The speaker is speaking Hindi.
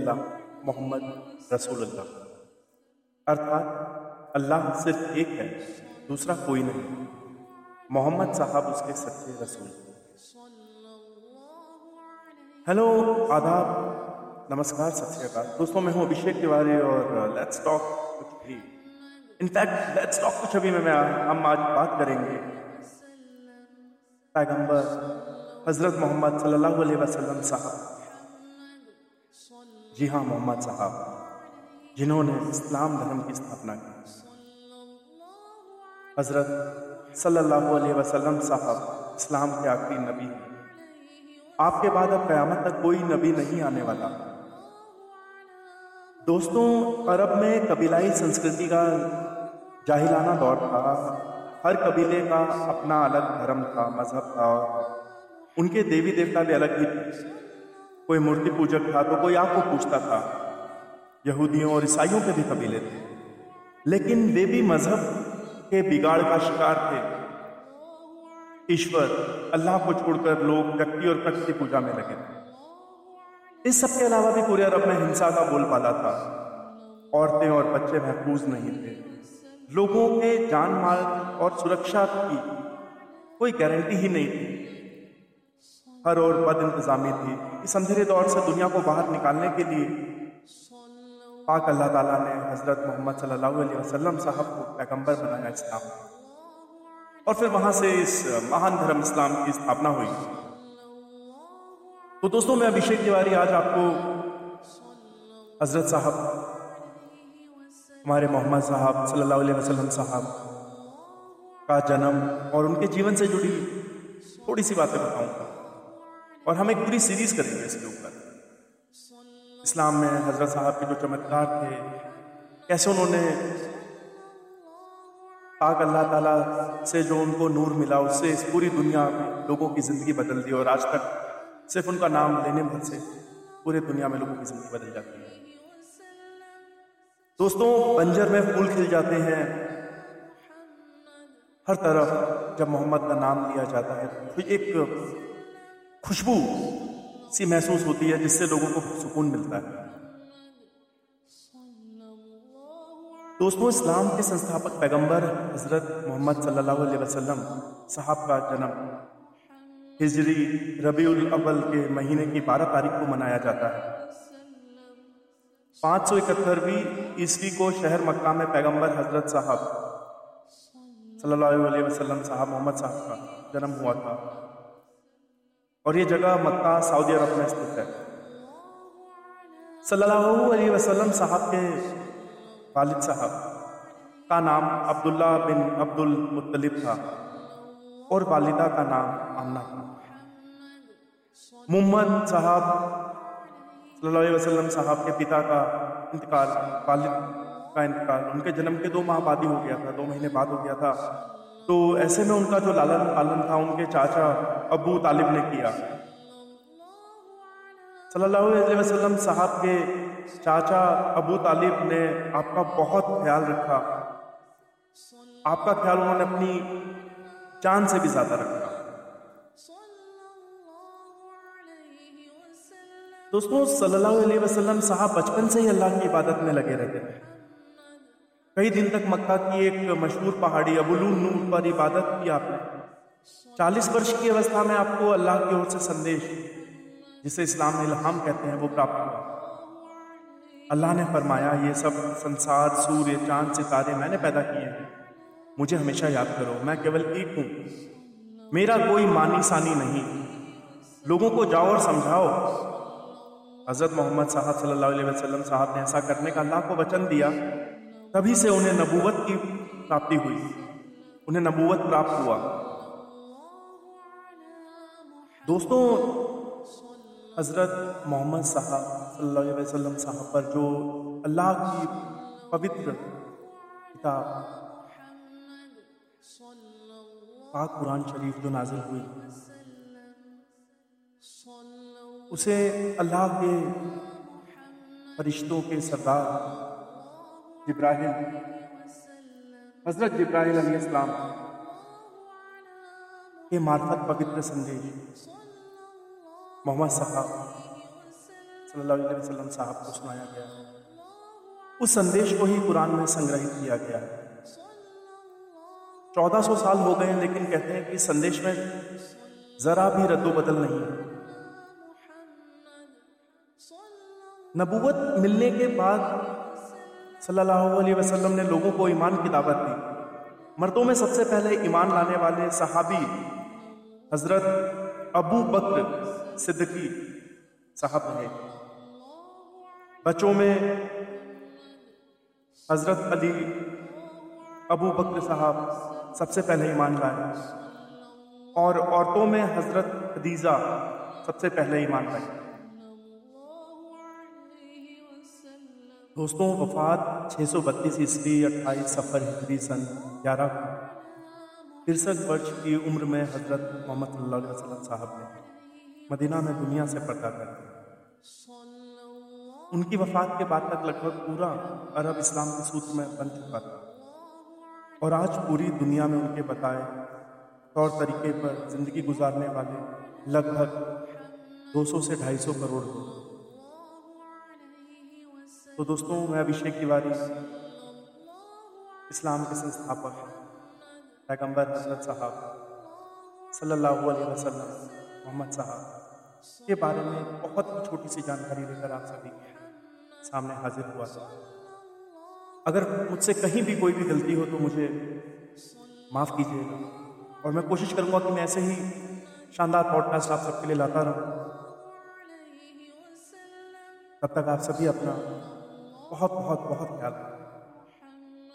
ला मोहम्मद रसूलुल्लाह अर्थात अल्लाह सिर्फ़ एक है, दूसरा कोई नहीं। मोहम्मद साहब उसके सच्चे रसूल। हेलो, आदाब, नमस्कार, सत श्रीकाल दोस्तों, मैं हूँ अभिषेक तिवारी और लेट्स टॉक कुछ भी। इनफैक्ट लेट्स टॉक कुछ अभी में मैं, हम आज बात करेंगे पैगंबर, हज़रत मोहम्मद सल्लल्लाहु अलैहि वसल्लम साहब। जी हाँ मोहम्मद साहब, जिन्होंने इस्लाम धर्म की स्थापना की। हज़रत सल्लल्लाहु अलैहि वसल्लम साहब, इस्लाम के आखिरी नबी हैं। आपके बाद अब क़यामत तक कोई नबी नहीं आने वाला। दोस्तों, अरब में कबीलाई संस्कृति का जाहिलाना दौर था। हर कबीले का अपना अलग धर्म था, मज़हब था उनके देवी देवता भी अलग ही थे। कोई मूर्ति पूजक था तो कोई आपको पूछता था। यहूदियों और ईसाइयों के भी कबीले थे। लेकिन वे भी मज़हब के बिगाड़ का शिकार थे। ईश्वर अल्लाह को छोड़कर लोग व्यक्ति और प्रकृति पूजा में लगे थे। इस सब के अलावा भी पूरे अरब में हिंसा का बोलबाला था। औरतें और बच्चे महफूज नहीं थे। लोगों के जान माल और सुरक्षा की कोई गारंटी ही नहीं थी। हर और बद इंतजामी थी। इस अंधेरे दौर से दुनिया को बाहर निकालने के लिए पाक अल्लाह ताला ने हज़रत मोहम्मद सल्लल्लाहु अलैहि वसल्लम साहब को पैगंबर बनाया इस्लाम। और फिर वहाँ से इस महान धर्म इस्लाम की स्थापना हुई। तो दोस्तों, मैं अभिषेक तिवारी आज आपको हज़रत साहब हमारे मोहम्मद साहब, सल्लल्लाहु अलैहि वसल्लम साहब का जन्म और उनके जीवन से जुड़ी थोड़ी सी बातें बताऊँगा। और हम एक पूरी सीरीज़ करेंगे इसके ऊपर। इस्लाम में हज़रत साहब के जो चमत्कार थे, कैसे उन्होंने पाक अल्लाह ताला से जो उनको नूर मिला, उससे इस पूरी दुनिया में लोगों की ज़िंदगी बदल दी और आज तक सिर्फ़ उनका नाम लेने भर से पूरे दुनिया में लोगों की ज़िंदगी बदल जाती है। दोस्तों, बंजर में फूल खिल जाते हैं। हर तरफ़ जब मोहम्मद का नाम लिया जाता है तो एक खुशबू सी महसूस होती है, जिससे लोगों को सुकून मिलता है। दोस्तों, इस्लाम के संस्थापक पैगंबर हज़रत मोहम्मद सल्लल्लाहु अलैहि वसल्लम, साहब का जन्म हिजरी रबीउल अव्वल के महीने की बारह तारीख को मनाया जाता है। पाँच सौ इकहत्तरवीं ईस्वी को शहर मक्का में पैगंबर हज़रत साहब, सल्लल्लाहु अलैहि वसल्लम साहब मोहम्मद साहब का जन्म हुआ था। और ये जगह मक्का, सऊदी अरब में स्थित है। सल्लल्लाहु अलैहि वसल्लम साहब के वालिद साहब का नाम अब्दुल्ला बिन अब्दुल मुत्तलिब था और वालिदा का नाम आमना था। मोहम्मद साहब सल्लल्लाहु वसल्लम साहब के पिता का इंतकाल वालिद का इंतकाल। उनके जन्म के दो माह बाद ही हो गया था, दो महीने बाद हो गया था। तो ऐसे में उनका जो लालन पालन था, उनके चाचा अबू तालिब ने किया। सल्लल्लाहु अलैहि वसल्लम साहब के चाचा अबू तालिब ने आपका बहुत ख्याल रखा। आपका ख्याल उन्होंने अपनी जान से भी ज़्यादा रखा। दोस्तों, सल्लल्लाहु अलैहि वसल्लम साहब बचपन से ही अल्लाह की इबादत में लगे रहते थे। कई दिन तक मक्का की एक मशहूर पहाड़ी अबुलू नूर पर इबादत की आपने। चालीस वर्ष की अवस्था में आपको अल्लाह की ओर से संदेश, जिसे इस्लाम में इल्हाम कहते हैं, वो प्राप्त हुआ। अल्लाह ने फरमाया, ये सब संसार, सूर्य, चाँद, सितारे मैंने पैदा किए हैं। मुझे हमेशा याद करो, मैं केवल एक हूँ। मेरा कोई मानी सानी नहीं। लोगों को जाओ और समझाओ। हज़रत मोहम्मद साहब सल्लल्लाहु अलैहि वसल्लम साहब ने ऐसा करने का अल्लाह को वचन दिया, तभी से उन्हें नबूवत की प्राप्ति हुई। उन्हें नबूवत प्राप्त हुआ। दोस्तों, हज़रत मोहम्मद साहब सल्लल्लाहु अलैहि वसल्लम साहब पर जो अल्लाह की पवित्र किताब, पाक कुरान शरीफ जो नाजिल हुई उसे अल्लाह के फरिश्तों के सरदार इब्राहिम, हज़रत जिब्राहिम इस्लाम के मार्फत पवित्र संदेश मोहम्मद साहब सल्लल्लाहु अलैहि वसल्लम साहब को सुनाया गया। उस संदेश को ही कुरान में संग्रहित किया गया। चौदह सौ साल हो गए लेकिन कहते हैं कि संदेश में जरा भी रद्दो बदल नहीं है। नबूवत मिलने के बाद सल्लल्लाहु अलैहि वसल्लम ने लोगों को ईमान की दावत दी। मर्दों में सबसे पहले ईमान लाने वाले सहाबी हज़रत अबू बकर सिद्दकी साहब रहे बच्चों में हज़रत अली अबू बकर साहब सबसे पहले ईमान लाए। और औरतों में हज़रत खदीजा सबसे पहले ईमान लाई दोस्तों, वफात छः सौ बत्तीस ईस्वी अट्ठाईस सफ़र हिजरी सन ग्यारह तिरसठ वर्ष की उम्र में हज़रत मोहम्मद साहब ने मदीना में दुनिया से पर्दा कर दिया। उनकी वफात के बाद तक लगभग पूरा अरब इस्लाम के सूत्र में बन चुका था। और आज पूरी दुनिया में उनके बताए तौर तरीके पर ज़िंदगी गुजारने वाले लगभग 200 से 250 करोड़ लोग। तो दोस्तों, मैं अभिषेक तिवारी, इस्लाम के संस्थापक पैगंबर हज़रत साहब, सल्लल्लाहु अलैहि वसल्लम, मोहम्मद साहब। के बारे में बहुत ही छोटी सी जानकारी लेकर आप सभी के सामने हाजिर हुआ था। अगर मुझसे कहीं भी कोई भी गलती हो तो मुझे माफ़ कीजिएगा। और मैं कोशिश करूँगा कि मैं ऐसे ही शानदार पॉडकास्ट आप सबके लिए लाता रहूँ। तब तक आप सभी अपना बहुत बहुत बहुत ख्याल रखें